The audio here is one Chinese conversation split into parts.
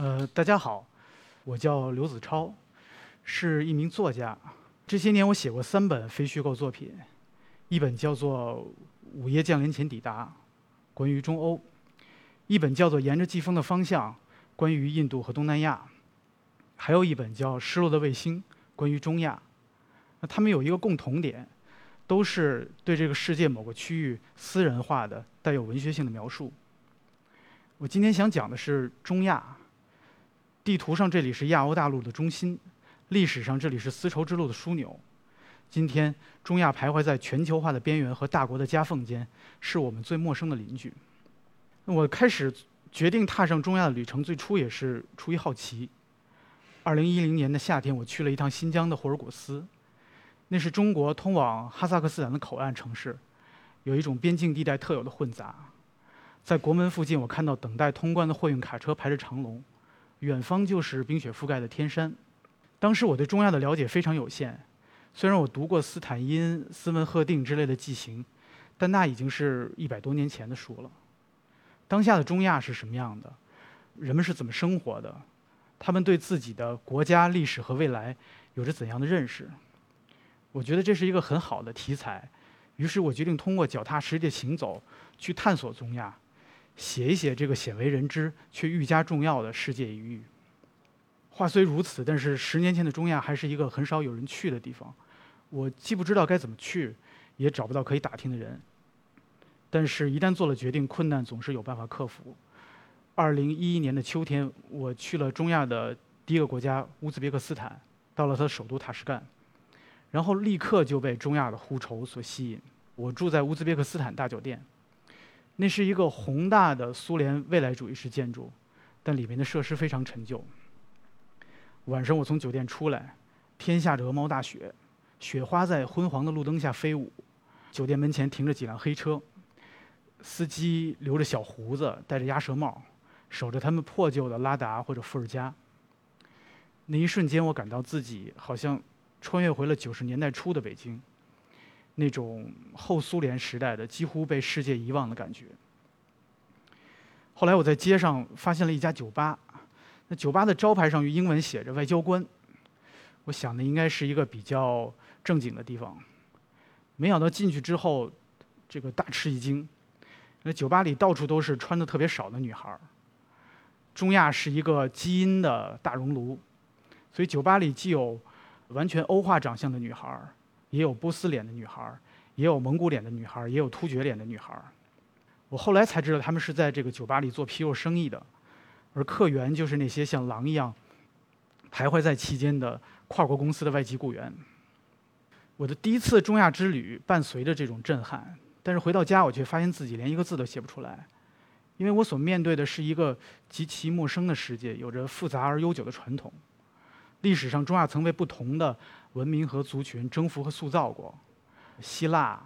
呃，大家好，我叫刘子超，是一名作家。这些年我写过三本非虚构作品，一本叫做《午夜降临前抵达》，关于中欧；一本叫做《沿着季风的方向》，关于印度和东南亚；还有一本叫《失落的卫星》，关于中亚。那他们有一个共同点，都是对这个世界某个区域私人化的、带有文学性的描述。我今天想讲的是中亚。地图上这里是亚欧大陆的中心，历史上这里是丝绸之路的枢纽。今天中亚徘徊在全球化的边缘和大国的夹缝间，是我们最陌生的邻居。我开始决定踏上中亚的旅程，最初也是出于好奇。二零一零年的夏天，我去了一趟新疆的霍尔果斯，那是中国通往哈萨克斯坦的口岸城市，有一种边境地带特有的混杂。在国门附近，我看到等待通关的货运卡车排着长龙。远方就是冰雪覆盖的天山。当时我对中亚的了解非常有限，虽然我读过斯坦因、斯文赫定之类的记行，但那已经是一百多年前的书了。当下的中亚是什么样的？人们是怎么生活的？他们对自己的国家历史和未来有着怎样的认识？我觉得这是一个很好的题材，于是我决定通过脚踏实地的行走去探索中亚。写一写这个鲜为人知却愈加重要的世界一隅。话虽如此，但是十年前的中亚还是一个很少有人去的地方。我既不知道该怎么去，也找不到可以打听的人。但是，一旦做了决定，困难总是有办法克服。二零一一年的秋天，我去了中亚的第一个国家乌兹别克斯坦，到了它的首都塔什干，然后立刻就被中亚的呼愁所吸引。我住在乌兹别克斯坦大酒店。那是一个宏大的苏联未来主义式建筑，但里面的设施非常陈旧。晚上我从酒店出来，天下着鹅毛大雪，雪花在昏黄的路灯下飞舞。酒店门前停着几辆黑车，司机留着小胡子，戴着鸭舌帽，守着他们破旧的拉达或者伏尔加。那一瞬间，我感到自己好像穿越回了九十年代初的北京。那种后苏联时代的几乎被世界遗忘的感觉。后来我在街上发现了一家酒吧，那酒吧的招牌上用英文写着“外交官”，我想的应该是一个比较正经的地方。没想到进去之后，这个大吃一惊，那酒吧里到处都是穿的特别少的女孩。中亚是一个基因的大熔炉，所以酒吧里既有完全欧化长相的女孩。也有波斯脸的女孩也有蒙古脸的女孩也有突厥脸的女孩我后来才知道，他们是在这个酒吧里做皮肉生意的，而客源就是那些像狼一样徘徊在期间的跨国公司的外籍雇员。我的第一次中亚之旅伴随着这种震撼，但是回到家，我却发现自己连一个字都写不出来，因为我所面对的是一个极其陌生的世界，有着复杂而悠久的传统。历史上，中亚曾被不同的文明和族群征服和塑造过，希腊、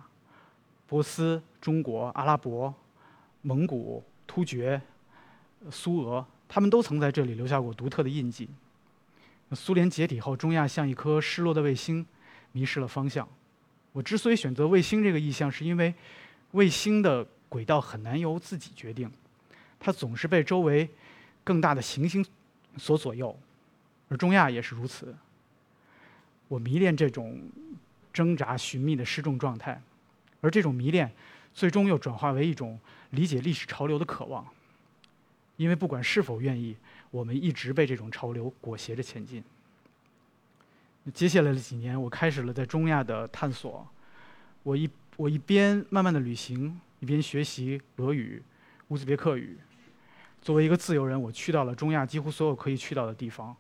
波斯、中国、阿拉伯、蒙古、突厥、苏俄，他们都曾在这里留下过独特的印记。苏联解体后，中亚像一颗失落的卫星，迷失了方向。我之所以选择卫星这个意象，是因为卫星的轨道很难由自己决定，它总是被周围更大的行星所左右。而中亚也是如此。我迷恋这种挣扎寻觅的失重状态，而这种迷恋最终又转化为一种理解历史潮流的渴望。因为不管是否愿意，我们一直被这种潮流裹挟着前进。接下来的几年，我开始了在中亚的探索。我一我一边慢慢的旅行，一边学习俄语、乌兹别克语。作为一个自由人，我去到了中亚几乎所有可以去到的地方。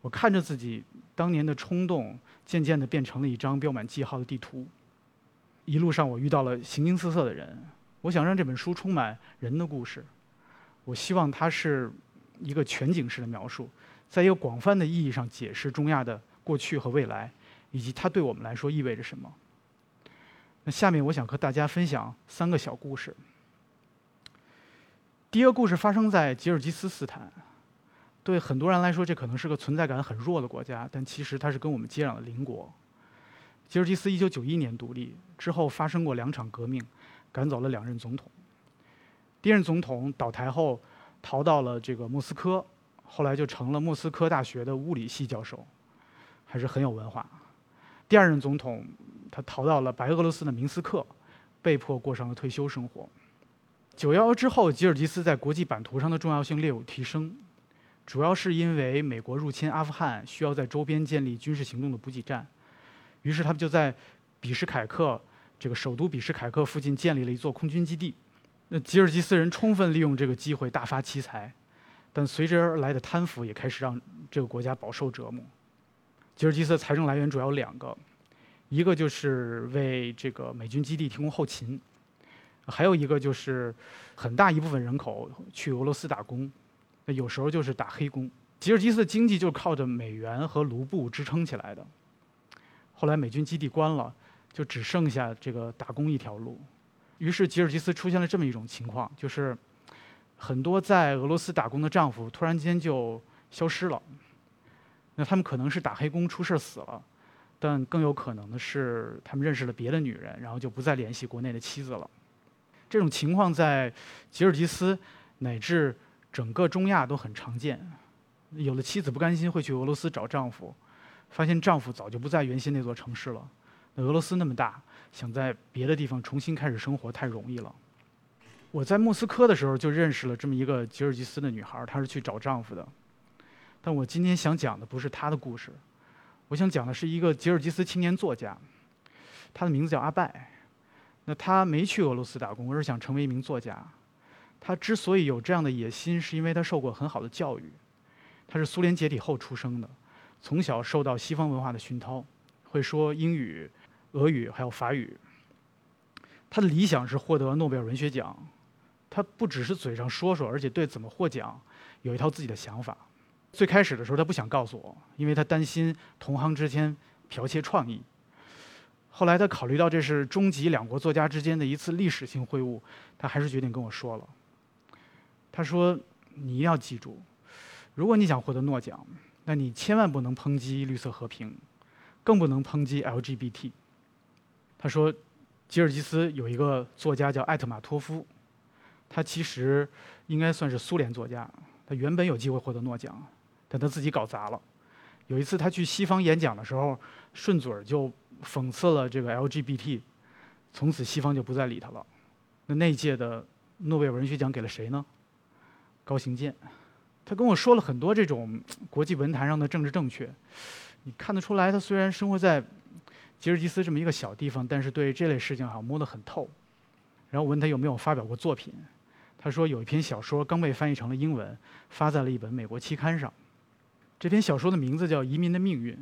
我看着自己当年的冲动，渐渐地变成了一张标满记号的地图。一路上，我遇到了形形色色的人。我想让这本书充满人的故事。我希望它是一个全景式的描述，在一个广泛的意义上解释中亚的过去和未来，以及它对我们来说意味着什么。那下面，我想和大家分享三个小故事。第一个故事发生在吉尔吉斯斯坦。对很多人来说，这可能是个存在感很弱的国家，但其实它是跟我们接壤的邻国。吉尔吉斯1991年独立之后，发生过两场革命，赶走了两任总统。第一任总统倒台后，逃到了这个莫斯科，后来就成了莫斯科大学的物理系教授，还是很有文化。第二任总统，他逃到了白俄罗斯的明斯克，被迫过上了退休生活。九幺幺之后，吉尔吉斯在国际版图上的重要性略有提升，主要是因为美国入侵阿富汗需要在周边建立军事行动的补给站，于是他们就在比什凯克这个首都比什凯克附近建立了一座空军基地。那吉尔吉斯人充分利用这个机会大发奇财，但随之而来的贪腐也开始让这个国家饱受折磨。吉尔吉斯的财政来源主要有两个，一个就是为这个美军基地提供后勤，还有一个就是很大一部分人口去俄罗斯打工，有时候就是打黑工。吉尔吉斯的经济就靠着美元和卢布支撑起来的。后来美军基地关了，就只剩下这个打工一条路。于是吉尔吉斯出现了这么一种情况，就是很多在俄罗斯打工的丈夫突然间就消失了。那他们可能是打黑工出事死了，但更有可能的是他们认识了别的女人，然后就不再联系国内的妻子了。这种情况在吉尔吉斯乃至整个中亚都很常见。有的妻子不甘心会去俄罗斯找丈夫，发现丈夫早就不在原先那座城市了。那俄罗斯那么大。想在别的地方重新开始生活太容易了。我在莫斯科的时候就认识了这么一个吉尔吉斯的女孩，她是去找丈夫的。但我今天想讲的不是她的故事，我想讲的是一个吉尔吉斯青年作家，他的名字叫阿拜。那他没去俄罗斯打工，而是想成为一名作家。他之所以有这样的野心，是因为他受过很好的教育。他是苏联解体后出生的，从小受到西方文化的熏陶，会说英语。俄语还有法语。他的理想是获得诺贝尔文学奖，他不只是嘴上说说，而且对怎么获奖有一套自己的想法。最开始的时候，他不想告诉我，因为他担心同行之间剽窃创意。后来他考虑到这是终极两国作家之间的一次历史性会晤，他还是决定跟我说了。他说：“你一定要记住，如果你想获得诺奖，那你千万不能抨击绿色和平，更不能抨击 LGBT。”他说，吉尔吉斯有一个作家叫艾特马托夫，他其实应该算是苏联作家。他原本有机会获得诺奖，但他自己搞砸了。有一次他去西方演讲的时候，顺嘴儿就讽刺了这个 LGBT，从此西方就不再理他了。那那届的诺贝尔文学奖给了谁呢？高行健。他跟我说了很多这种国际文坛上的政治正确，你看得出来，他虽然生活在。吉尔吉斯这么一个小地方，但是对这类事情好像摸得很透。然后我问他有没有发表过作品，他说有一篇小说刚被翻译成了英文，发在了一本美国期刊上。这篇小说的名字叫《移民的命运》。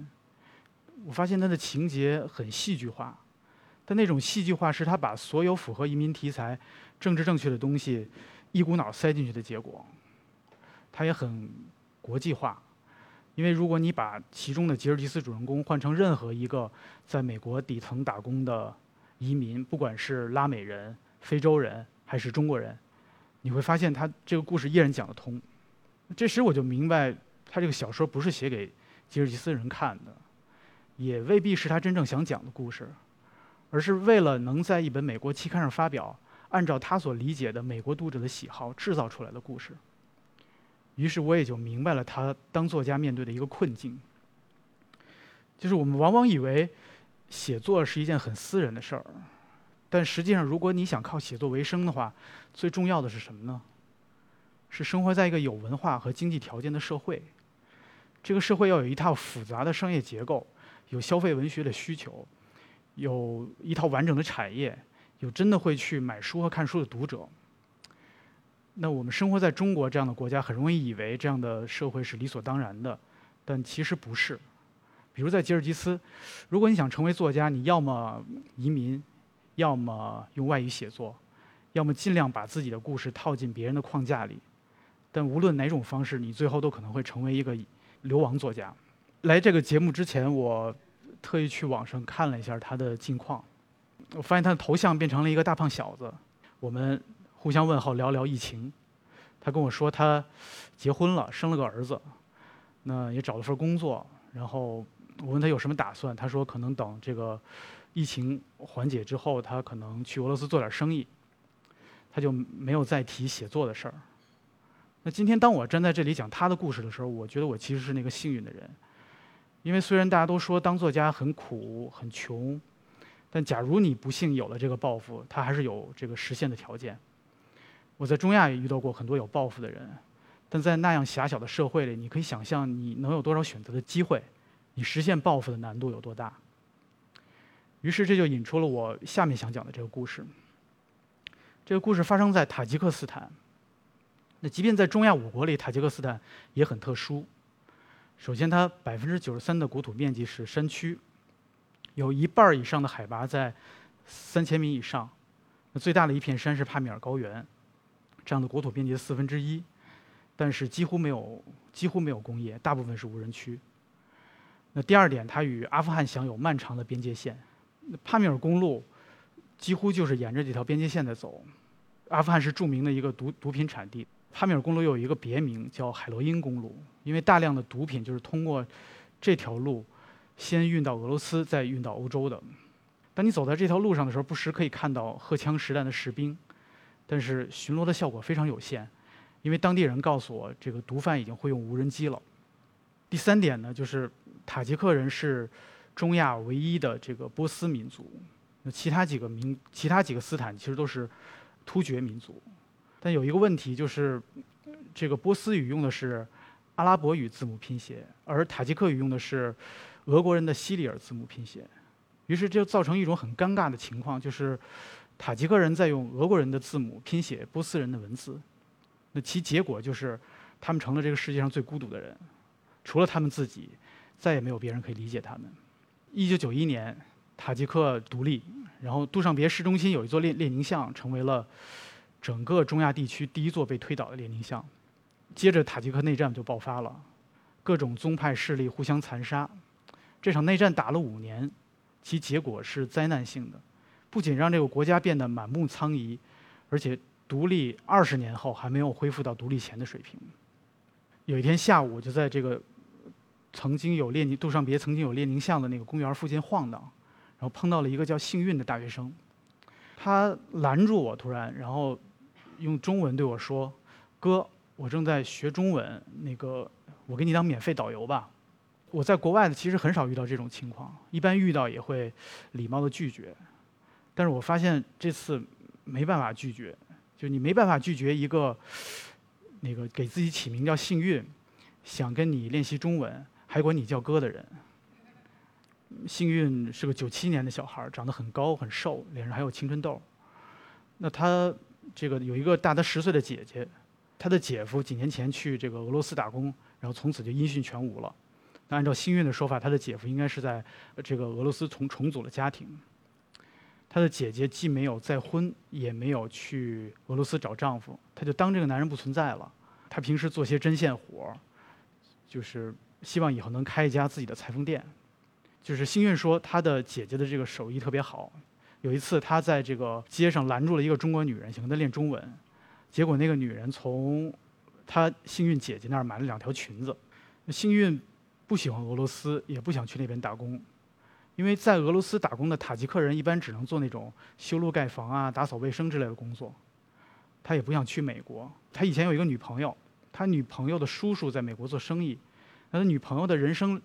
我发现他的情节很戏剧化，但那种戏剧化是他把所有符合移民题材、政治正确的东西一股脑塞进去的结果。他也很国际化。因为如果你把其中的吉尔吉斯主人公换成任何一个在美国底层打工的移民，不管是拉美人、非洲人还是中国人，你会发现他这个故事依然讲得通。这时我就明白，他这个小说不是写给吉尔吉斯人看的，也未必是他真正想讲的故事，而是为了能在一本美国期刊上发表，按照他所理解的美国读者的喜好制造出来的故事。于是我也就明白了他当作家面对的一个困境，就是我们往往以为写作是一件很私人的事儿，但实际上，如果你想靠写作为生的话，最重要的是什么呢？是生活在一个有文化和经济条件的社会，这个社会要有一套复杂的商业结构，有消费文学的需求，有一套完整的产业，有真的会去买书和看书的读者。那我们生活在中国这样的国家，很容易以为这样的社会是理所当然的，但其实不是。比如在吉尔吉斯，如果你想成为作家，你要么移民，要么用外语写作，要么尽量把自己的故事套进别人的框架里。但无论哪种方式，你最后都可能会成为一个流亡作家。来这个节目之前，我特意去网上看了一下他的近况，我发现他的头像变成了一个大胖小子。我们。互相问候，聊聊疫情。他跟我说，他结婚了，生了个儿子，那也找了份工作。然后我问他有什么打算，他说可能等这个疫情缓解之后，他可能去俄罗斯做点生意。他就没有再提写作的事儿。那今天当我站在这里讲他的故事的时候，我觉得我其实是那个幸运的人，因为虽然大家都说当作家很苦很穷，但假如你不幸有了这个抱负，他还是有这个实现的条件。我在中亚也遇到过很多有抱负的人，但在那样狭小的社会里，你可以想象你能有多少选择的机会，你实现抱负的难度有多大。于是这就引出了我下面想讲的这个故事。这个故事发生在塔吉克斯坦。那即便在中亚五国里，塔吉克斯坦也很特殊。首先，它百分之九十三的国土面积是山区，有一半以上的海拔在三千米以上。那最大的一片山是帕米尔高原。这样的国土面积的四分之一，但是几乎没有几乎没有工业，大部分是无人区。那第二点，它与阿富汗享有漫长的边界线，帕米尔公路几乎就是沿着这条边界线在走。阿富汗是著名的一个毒毒品产地，帕米尔公路有一个别名叫海洛因公路，因为大量的毒品就是通过这条路先运到俄罗斯，再运到欧洲的。当你走在这条路上的时候，不时可以看到荷枪实弹的士兵。但是巡逻的效果非常有限，因为当地人告诉我，这个毒贩已经会用无人机了。第三点呢，就是塔吉克人是中亚唯一的这个波斯民族，那其他几个民、其他几个斯坦其实都是突厥民族。但有一个问题就是，这个波斯语用的是阿拉伯语字母拼写，而塔吉克语用的是俄国人的西里尔字母拼写，于是就造成一种很尴尬的情况，就是。塔吉克人在用俄国人的字母拼写波斯人的文字，那其结果就是他们成了这个世界上最孤独的人，除了他们自己，再也没有别人可以理解他们。一九九一年，塔吉克独立，然后杜尚别市中心有一座列列宁像，成为了整个中亚地区第一座被推倒的列宁像。接着，塔吉克内战就爆发了，各种宗派势力互相残杀，这场内战打了五年，其结果是灾难性的。不仅让这个国家变得满目疮痍，而且独立二十年后还没有恢复到独立前的水平。有一天下午，我就在这个曾经有列宁杜尚别曾经有列宁像的那个公园附近晃荡，然后碰到了一个叫幸运的大学生，他拦住我，突然，然后用中文对我说：“哥，我正在学中文，那个我给你当免费导游吧。”我在国外呢，其实很少遇到这种情况，一般遇到也会礼貌的拒绝。但是我发现这次没办法拒绝，就你没办法拒绝一个那个给自己起名叫幸运，想跟你练习中文，还管你叫哥的人。幸运是个九七年的小孩，长得很高很瘦，脸上还有青春痘。那他这个有一个大他十岁的姐姐，他的姐夫几年前去这个俄罗斯打工，然后从此就音讯全无了。那按照幸运的说法，他的姐夫应该是在这个俄罗斯重重组了家庭。她的姐姐既没有再婚，也没有去俄罗斯找丈夫，她就当这个男人不存在了。她平时做些针线活就是希望以后能开一家自己的裁缝店。就是幸运说，她的姐姐的这个手艺特别好。有一次，她在这个街上拦住了一个中国女人，想跟她练中文，结果那个女人从她幸运姐姐那儿买了两条裙子。幸运不喜欢俄罗斯，也不想去那边打工。因为在俄罗斯打工的塔吉克人一般只能做那种修路盖房啊、打扫卫生之类的工作，他也不想去美国。他以前有一个女朋友，他女朋友的叔叔在美国做生意，那他女朋友的人生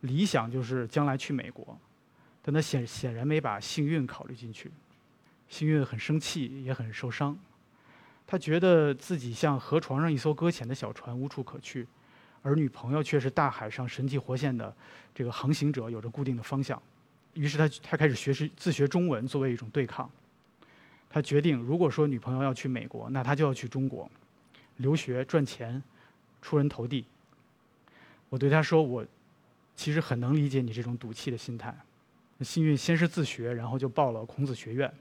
理想就是将来去美国，但他显显然没把幸运考虑进去。幸运很生气，也很受伤，他觉得自己像河床上一艘搁浅的小船，无处可去，而女朋友却是大海上神气活现的这个航行者，有着固定的方向。于是他他开始学习自学中文作为一种对抗。他决定，如果说女朋友要去美国，那他就要去中国，留学赚钱，出人头地。我对他说：“我其实很能理解你这种赌气的心态。”幸运先是自学，然后就报了孔子学院。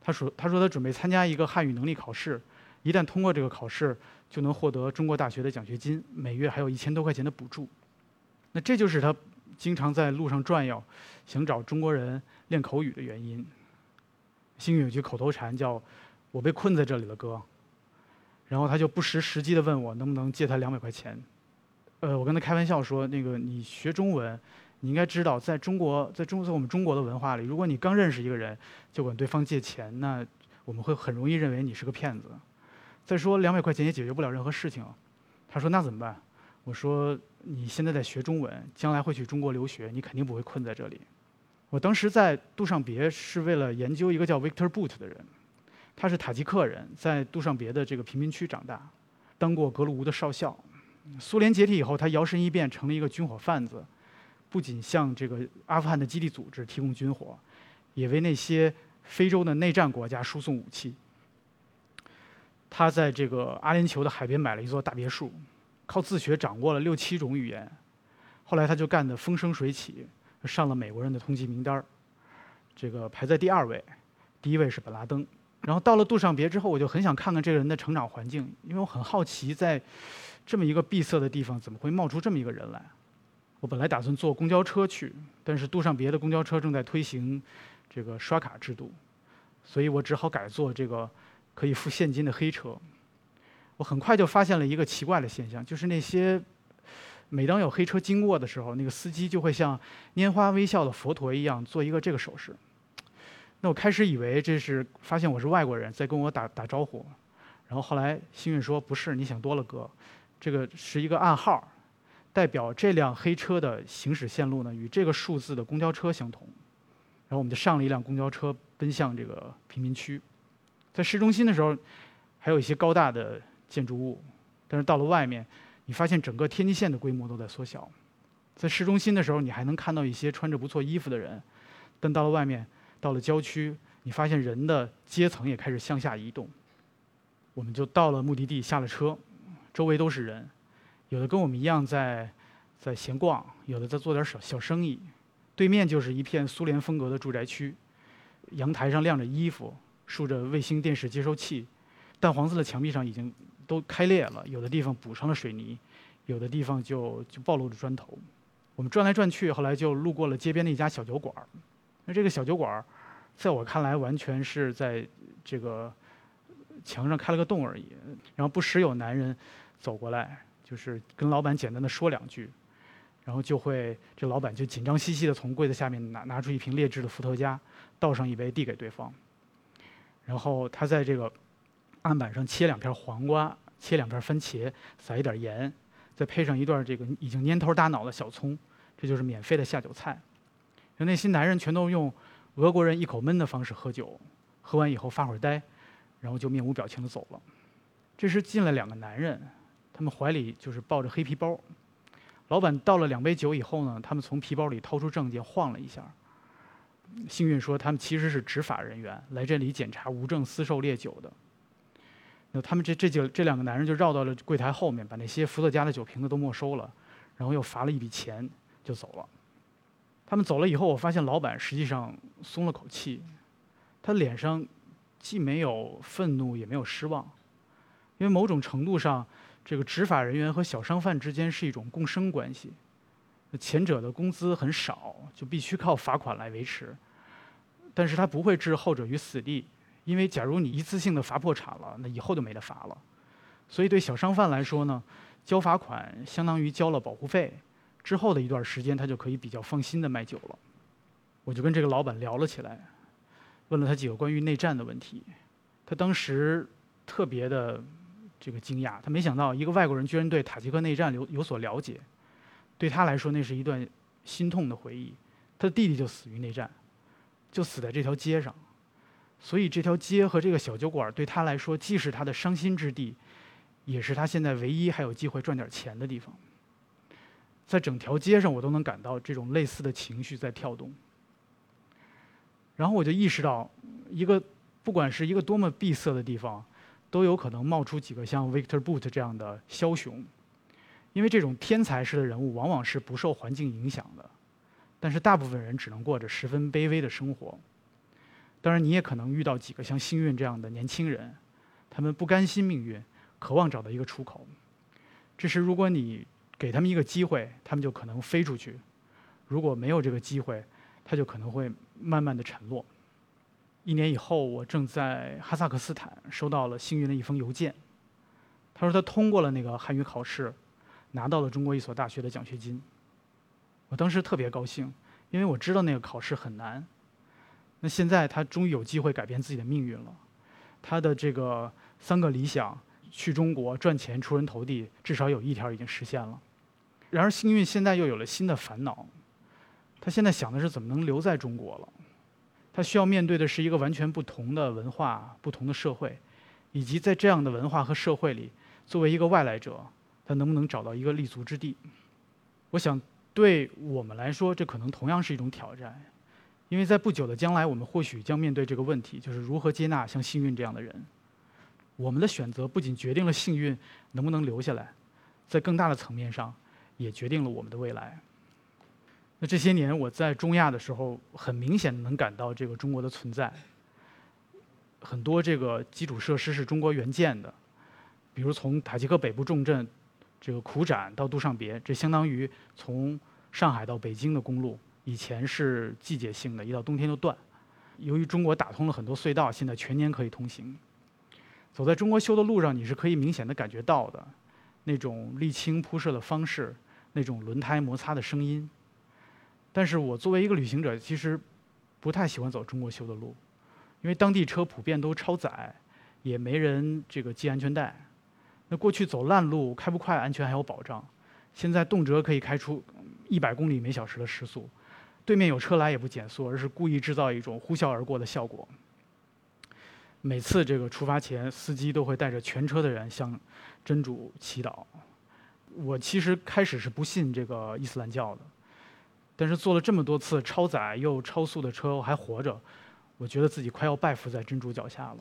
他说：“他说他准备参加一个汉语能力考试，一旦通过这个考试，就能获得中国大学的奖学金，每月还有一千多块钱的补助。”那这就是他。经常在路上转悠，想找中国人练口语的原因。幸运有句口头禅叫“我被困在这里了，哥”。然后他就不失时机的问我能不能借他两百块钱。呃，我跟他开玩笑说：“那个你学中文，你应该知道，在中国，在中在我们中国的文化里，如果你刚认识一个人就管对方借钱，那我们会很容易认为你是个骗子。再说两百块钱也解决不了任何事情。他说那怎么办？我说你现在在学中文，将来会去中国留学，你肯定不会困在这里。我当时在杜尚别是为了研究一个叫 Victor Boot 的人，他是塔吉克人，在杜尚别的这个贫民区长大，当过格鲁乌的少校。苏联解体以后，他摇身一变成了一个军火贩子，不仅向这个阿富汗的基地组织提供军火，也为那些非洲的内战国家输送武器。他在这个阿联酋的海边买了一座大别墅，靠自学掌握了六七种语言。后来他就干得风生水起，上了美国人的通缉名单这个排在第二位，第一位是本拉登。然后到了杜尚别之后，我就很想看看这个人的成长环境，因为我很好奇，在这么一个闭塞的地方，怎么会冒出这么一个人来？我本来打算坐公交车去，但是杜尚别的公交车正在推行这个刷卡制度，所以我只好改坐这个可以付现金的黑车。我很快就发现了一个奇怪的现象，就是那些每当有黑车经过的时候，那个司机就会像拈花微笑的佛陀一样做一个这个手势。那我开始以为这是发现我是外国人在跟我打打招呼，然后后来幸运说不是，你想多了哥，这个是一个暗号，代表这辆黑车的行驶线路呢与这个数字的公交车相同。然后我们就上了一辆公交车，奔向这个贫民区。在市中心的时候，还有一些高大的建筑物，但是到了外面，你发现整个天际线的规模都在缩小。在市中心的时候，你还能看到一些穿着不错衣服的人，但到了外面。到了郊区，你发现人的阶层也开始向下移动。我们就到了目的地，下了车，周围都是人，有的跟我们一样在在闲逛，有的在做点小小生意。对面就是一片苏联风格的住宅区，阳台上晾着衣服，竖着卫星电视接收器，淡黄色的墙壁上已经都开裂了，有的地方补上了水泥，有的地方就就暴露着砖头。我们转来转去，后来就路过了街边的一家小酒馆。那这个小酒馆，在我看来，完全是在这个墙上开了个洞而已。然后不时有男人走过来，就是跟老板简单的说两句，然后就会这老板就紧张兮兮的从柜子下面拿拿出一瓶劣质的伏特加，倒上一杯递给对方。然后他在这个案板上切两片黄瓜，切两片番茄，撒一点盐，再配上一段这个已经蔫头大脑的小葱，这就是免费的下酒菜。那些男人全都用俄国人一口闷的方式喝酒，喝完以后发会儿呆，然后就面无表情的走了。这时进来两个男人，他们怀里就是抱着黑皮包。老板倒了两杯酒以后呢，他们从皮包里掏出证件晃了一下。幸运说他们其实是执法人员，来这里检查无证私售烈酒的。那他们这这几这两个男人就绕到了柜台后面，把那些伏特加的酒瓶子都没收了，然后又罚了一笔钱，就走了。他们走了以后，我发现老板实际上松了口气，他脸上既没有愤怒，也没有失望，因为某种程度上，这个执法人员和小商贩之间是一种共生关系。前者的工资很少，就必须靠罚款来维持，但是他不会置后者于死地，因为假如你一次性的罚破产了，那以后就没得罚了。所以对小商贩来说呢，交罚款相当于交了保护费。之后的一段时间，他就可以比较放心的卖酒了。我就跟这个老板聊了起来，问了他几个关于内战的问题。他当时特别的这个惊讶，他没想到一个外国人居然对塔吉克内战有有所了解。对他来说，那是一段心痛的回忆。他的弟弟就死于内战，就死在这条街上。所以这条街和这个小酒馆对他来说，既是他的伤心之地，也是他现在唯一还有机会赚点钱的地方。在整条街上，我都能感到这种类似的情绪在跳动。然后我就意识到，一个不管是一个多么闭塞的地方，都有可能冒出几个像 Victor Boot 这样的枭雄，因为这种天才式的人物往往是不受环境影响的，但是大部分人只能过着十分卑微的生活。当然，你也可能遇到几个像幸运这样的年轻人，他们不甘心命运，渴望找到一个出口。这时，如果你给他们一个机会，他们就可能飞出去；如果没有这个机会，他就可能会慢慢的沉落。一年以后，我正在哈萨克斯坦收到了幸运的一封邮件，他说他通过了那个汉语考试，拿到了中国一所大学的奖学金。我当时特别高兴，因为我知道那个考试很难。那现在他终于有机会改变自己的命运了，他的这个三个理想去中国赚钱、出人头地，至少有一条已经实现了。然而，幸运现在又有了新的烦恼，他现在想的是怎么能留在中国了。他需要面对的是一个完全不同的文化、不同的社会，以及在这样的文化和社会里，作为一个外来者，他能不能找到一个立足之地？我想，对我们来说，这可能同样是一种挑战，因为在不久的将来，我们或许将面对这个问题，就是如何接纳像幸运这样的人。我们的选择不仅决定了幸运能不能留下来，在更大的层面上，也决定了我们的未来。那这些年我在中亚的时候，很明显能感到这个中国的存在。很多这个基础设施是中国援建的，比如从塔吉克北部重镇这个苦展到杜尚别，这相当于从上海到北京的公路，以前是季节性的，一到冬天就断。由于中国打通了很多隧道，现在全年可以通行。走在中国修的路上，你是可以明显的感觉到的，那种沥青铺设的方式，那种轮胎摩擦的声音。但是我作为一个旅行者，其实不太喜欢走中国修的路，因为当地车普遍都超载，也没人这个系安全带。那过去走烂路，开不快，安全还有保障。现在动辄可以开出一百公里每小时的时速，对面有车来也不减速，而是故意制造一种呼啸而过的效果。每次这个出发前，司机都会带着全车的人向真主祈祷。我其实开始是不信这个伊斯兰教的。但是坐了这么多次超载又超速的车，我还活着，我觉得自己快要拜服在真主脚下了。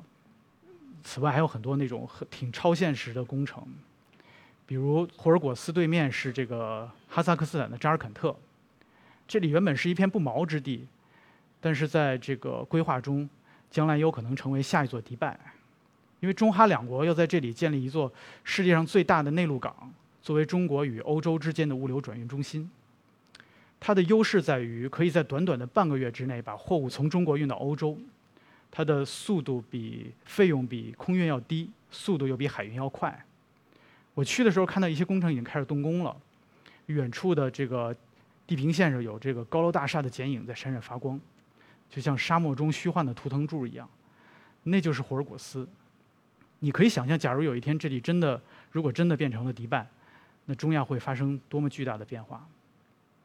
此外，还有很多那种很挺超现实的工程，比如霍尔果斯对面是这个哈萨克斯坦的扎尔肯特，这里原本是一片不毛之地，但是在这个规划中，将来有可能成为下一座迪拜，因为中哈两国要在这里建立一座世界上最大的内陆港，作为中国与欧洲之间的物流转运中心。它的优势在于可以在短短的半个月之内把货物从中国运到欧洲，它的速度比费用比空运要低，速度又比海运要快。我去的时候看到一些工程已经开始动工了，远处的这个地平线上有这个高楼大厦的剪影在闪闪发光，就像沙漠中虚幻的图腾柱一样，那就是霍尔果斯。你可以想象，假如有一天这里真的如果真的变成了迪拜，那中亚会发生多么巨大的变化。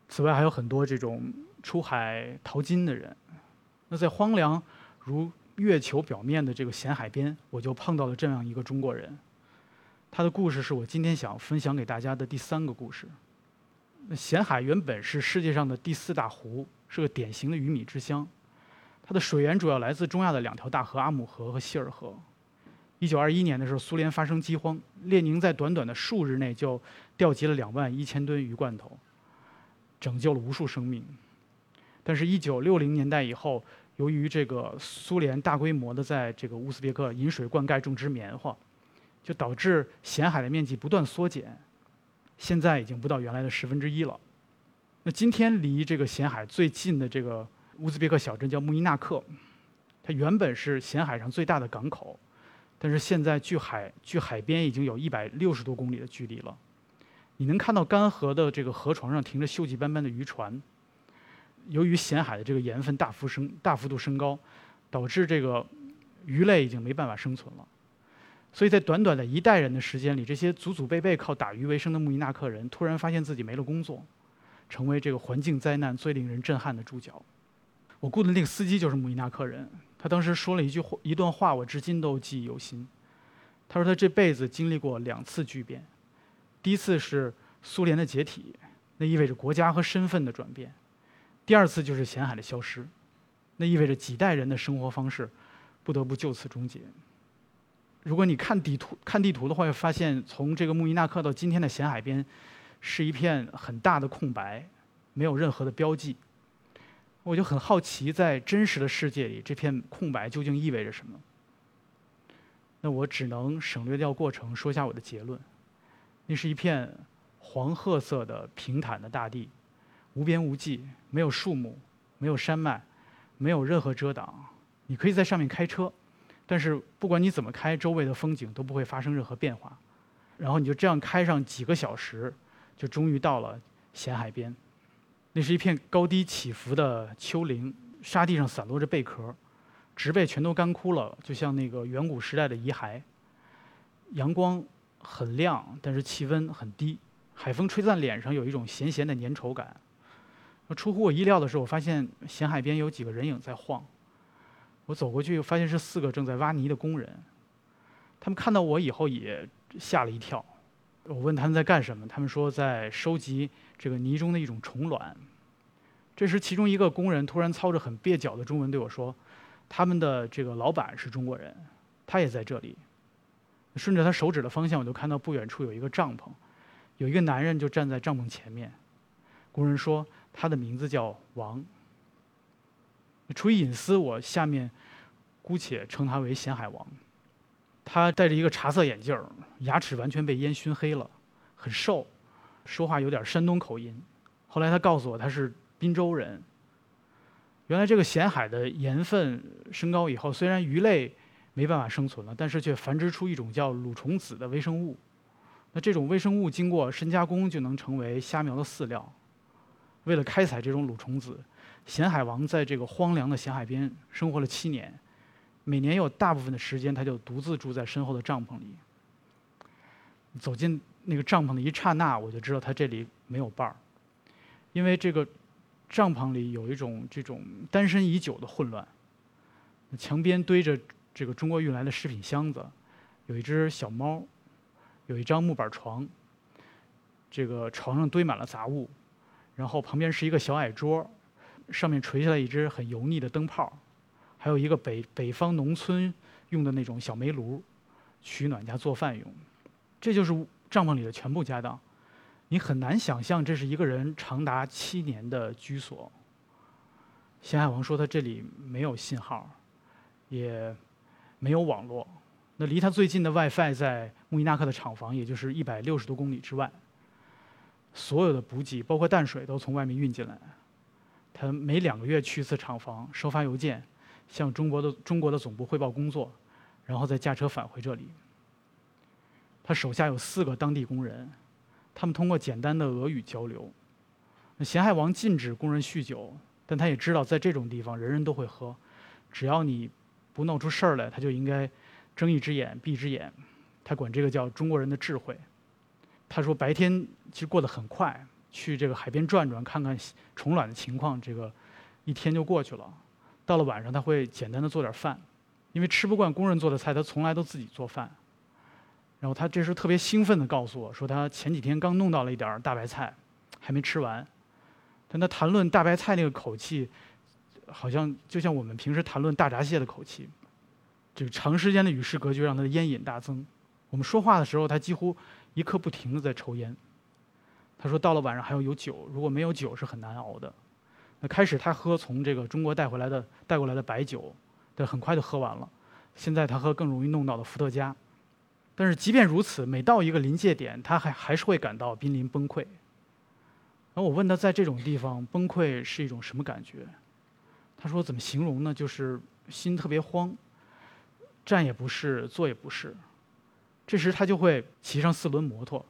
此外，还有很多这种出海淘金的人。那在荒凉如月球表面的这个咸海边，我就碰到了这样一个中国人。他的故事是我今天想分享给大家的第三个故事。咸海原本是世界上的第四大湖，是个典型的鱼米之乡。它的水源主要来自中亚的两条大河——阿姆河和希尔河。一九二一年的时候，苏联发生饥荒，列宁在短短的数日内就调集了两万一千吨鱼罐头。拯救了无数生命，但是，一九六零年代以后，由于这个苏联大规模的在这个乌兹别克引水灌溉种植棉花，就导致咸海的面积不断缩减，现在已经不到原来的十分之一了。那今天离这个咸海最近的这个乌兹别克小镇叫穆伊纳克，它原本是咸海上最大的港口，但是现在距海距海边已经有一百六十多公里的距离了。你能看到干涸的这个河床上停着锈迹斑斑的渔船。由于咸海的这个盐分大幅升、大幅度升高，导致这个鱼类已经没办法生存了。所以在短短的一代人的时间里，这些祖祖辈辈靠打鱼为生的穆伊纳克人，突然发现自己没了工作，成为这个环境灾难最令人震撼的主角。我雇的那个司机就是穆伊纳克人，他当时说了一句话、一段话，我至今都记忆犹新。他说他这辈子经历过两次巨变。第一次是苏联的解体，那意味着国家和身份的转变；第二次就是咸海的消失，那意味着几代人的生活方式不得不就此终结。如果你看地图看地图的话，会发现从这个穆伊纳克到今天的咸海边，是一片很大的空白，没有任何的标记。我就很好奇，在真实的世界里，这片空白究竟意味着什么？那我只能省略掉过程，说一下我的结论。那是一片黄褐色的平坦的大地，无边无际，没有树木，没有山脉，没有任何遮挡。你可以在上面开车，但是不管你怎么开，周围的风景都不会发生任何变化。然后你就这样开上几个小时，就终于到了咸海边。那是一片高低起伏的丘陵，沙地上散落着贝壳，植被全都干枯了，就像那个远古时代的遗骸。阳光很亮，但是气温很低，海风吹在脸上有一种咸咸的粘稠感。出乎我意料的是，我发现咸海边有几个人影在晃。我走过去，发现是四个正在挖泥的工人。他们看到我以后也吓了一跳。我问他们在干什么，他们说在收集这个泥中的一种虫卵。这时，其中一个工人突然操着很蹩脚的中文对我说：“他们的这个老板是中国人，他也在这里。”顺着他手指的方向，我就看到不远处有一个帐篷，有一个男人就站在帐篷前面。工人说他的名字叫王。出于隐私，我下面姑且称他为咸海王。他戴着一个茶色眼镜牙齿完全被烟熏黑了，很瘦，说话有点山东口音。后来他告诉我他是。滨州人。原来这个咸海的盐分升高以后，虽然鱼类没办法生存了，但是却繁殖出一种叫蠕虫子的微生物。那这种微生物经过深加工，就能成为虾苗的饲料。为了开采这种卤虫子，咸海王在这个荒凉的咸海边生活了七年，每年有大部分的时间，他就独自住在身后的帐篷里。走进那个帐篷的一刹那，我就知道他这里没有伴儿，因为这个。帐篷里有一种这种单身已久的混乱。墙边堆着这个中国运来的食品箱子，有一只小猫，有一张木板床。这个床上堆满了杂物，然后旁边是一个小矮桌，上面垂下来一只很油腻的灯泡，还有一个北北方农村用的那种小煤炉，取暖加做饭用。这就是帐篷里的全部家当。你很难想象这是一个人长达七年的居所。咸海王说他这里没有信号，也没有网络。那离他最近的 WiFi 在穆伊纳克的厂房，也就是一百六十多公里之外。所有的补给，包括淡水，都从外面运进来。他每两个月去一次厂房，收发邮件，向中国的中国的总部汇报工作，然后再驾车返回这里。他手下有四个当地工人。他们通过简单的俄语交流。那咸海王禁止工人酗酒，但他也知道在这种地方人人都会喝，只要你不闹出事儿来，他就应该睁一只眼闭一只眼。他管这个叫中国人的智慧。他说白天其实过得很快，去这个海边转转看看虫卵的情况，这个一天就过去了。到了晚上他会简单的做点饭，因为吃不惯工人做的菜，他从来都自己做饭。然后他这时候特别兴奋地告诉我说，他前几天刚弄到了一点大白菜，还没吃完。但他谈论大白菜那个口气，好像就像我们平时谈论大闸蟹的口气。这个长时间的与世隔绝让他的烟瘾大增。我们说话的时候，他几乎一刻不停地在抽烟。他说到了晚上还要有酒，如果没有酒是很难熬的。那开始他喝从这个中国带回来的带过来的白酒，但很快就喝完了。现在他喝更容易弄到的伏特加。但是即便如此，每到一个临界点，他还还是会感到濒临崩溃。然后我问他在这种地方崩溃是一种什么感觉？他说怎么形容呢？就是心特别慌，站也不是，坐也不是。这时他就会骑上四轮摩托，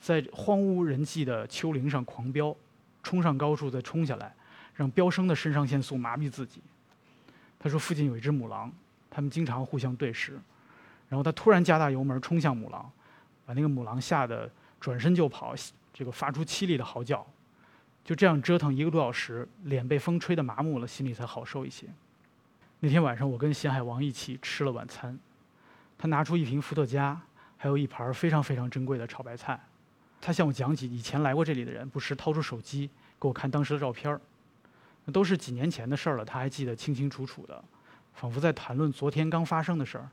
在荒无人迹的丘陵上狂飙，冲上高处再冲下来，让飙升的肾上腺素麻痹自己。他说附近有一只母狼，他们经常互相对视。然后他突然加大油门冲向母狼，把那个母狼吓得转身就跑，这个发出凄厉的嚎叫。就这样折腾一个多小时，脸被风吹得麻木了，心里才好受一些。那天晚上，我跟咸海王一起吃了晚餐，他拿出一瓶伏特加，还有一盘非常非常珍贵的炒白菜。他向我讲起以前来过这里的人，不时掏出手机给我看当时的照片儿，那都是几年前的事儿了，他还记得清清楚楚的，仿佛在谈论昨天刚发生的事儿。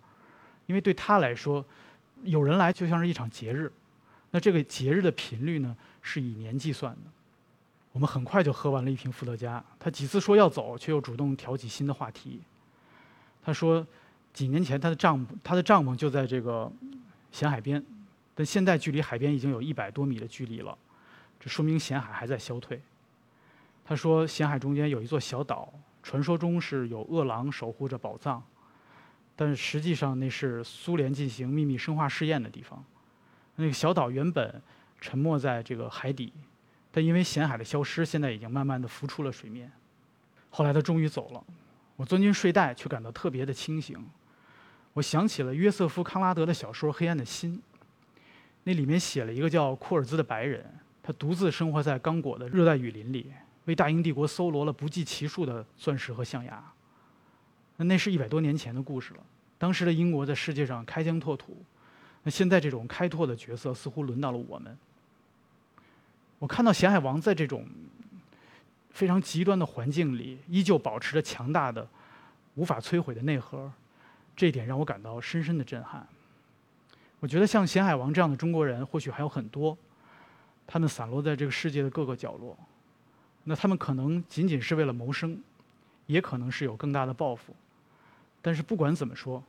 因为对他来说，有人来就像是一场节日，那这个节日的频率呢是以年计算的。我们很快就喝完了一瓶伏特加，他几次说要走，却又主动挑起新的话题。他说，几年前他的帐篷，他的帐篷就在这个咸海边，但现在距离海边已经有一百多米的距离了，这说明咸海还在消退。他说，咸海中间有一座小岛，传说中是有恶狼守护着宝藏。但实际上，那是苏联进行秘密生化试验的地方。那个小岛原本沉没在这个海底，但因为咸海的消失，现在已经慢慢的浮出了水面。后来他终于走了，我钻进睡袋，却感到特别的清醒。我想起了约瑟夫·康拉德的小说《黑暗的心》，那里面写了一个叫库尔兹的白人，他独自生活在刚果的热带雨林里，为大英帝国搜罗了不计其数的钻石和象牙。那那是一百多年前的故事了，当时的英国在世界上开疆拓土，那现在这种开拓的角色似乎轮到了我们。我看到咸海王在这种非常极端的环境里，依旧保持着强大的、无法摧毁的内核。这一点让我感到深深的震撼。我觉得像咸海王这样的中国人，或许还有很多，他们散落在这个世界的各个角落。那他们可能仅仅是为了谋生，也可能是有更大的抱负。但是不管怎么说，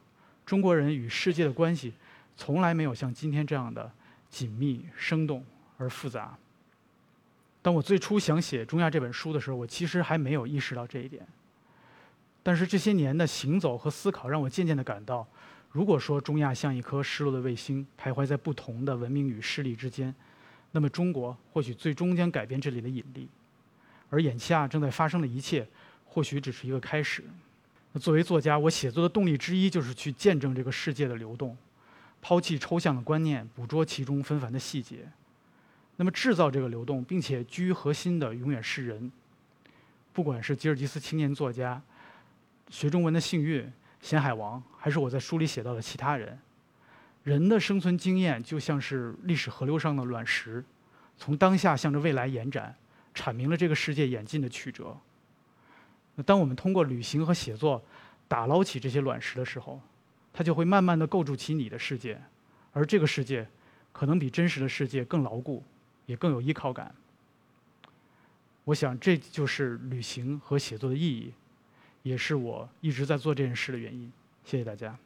中国人与世界的关系，从来没有像今天这样的紧密、生动而复杂。当我最初想写《中亚》这本书的时候，我其实还没有意识到这一点。但是这些年的行走和思考，让我渐渐地感到，如果说中亚像一颗失落的卫星，徘徊在不同的文明与势力之间，那么中国或许最终将改变这里的引力，而眼下正在发生的一切，或许只是一个开始。那作为作家，我写作的动力之一就是去见证这个世界的流动，抛弃抽象的观念，捕捉其中纷繁的细节。那么制造这个流动，并且居于核心的，永远是人。不管是吉尔吉斯青年作家。学中文的幸运，咸海王，还是我在书里写到的其他人，人的生存经验就像是历史河流上的卵石，从当下向着未来延展，阐明了这个世界演进的曲折。那当我们通过旅行和写作打捞起这些卵石的时候，它就会慢慢的构筑起你的世界，而这个世界可能比真实的世界更牢固，也更有依靠感。我想这就是旅行和写作的意义。也是我一直在做这件事的原因。谢谢大家。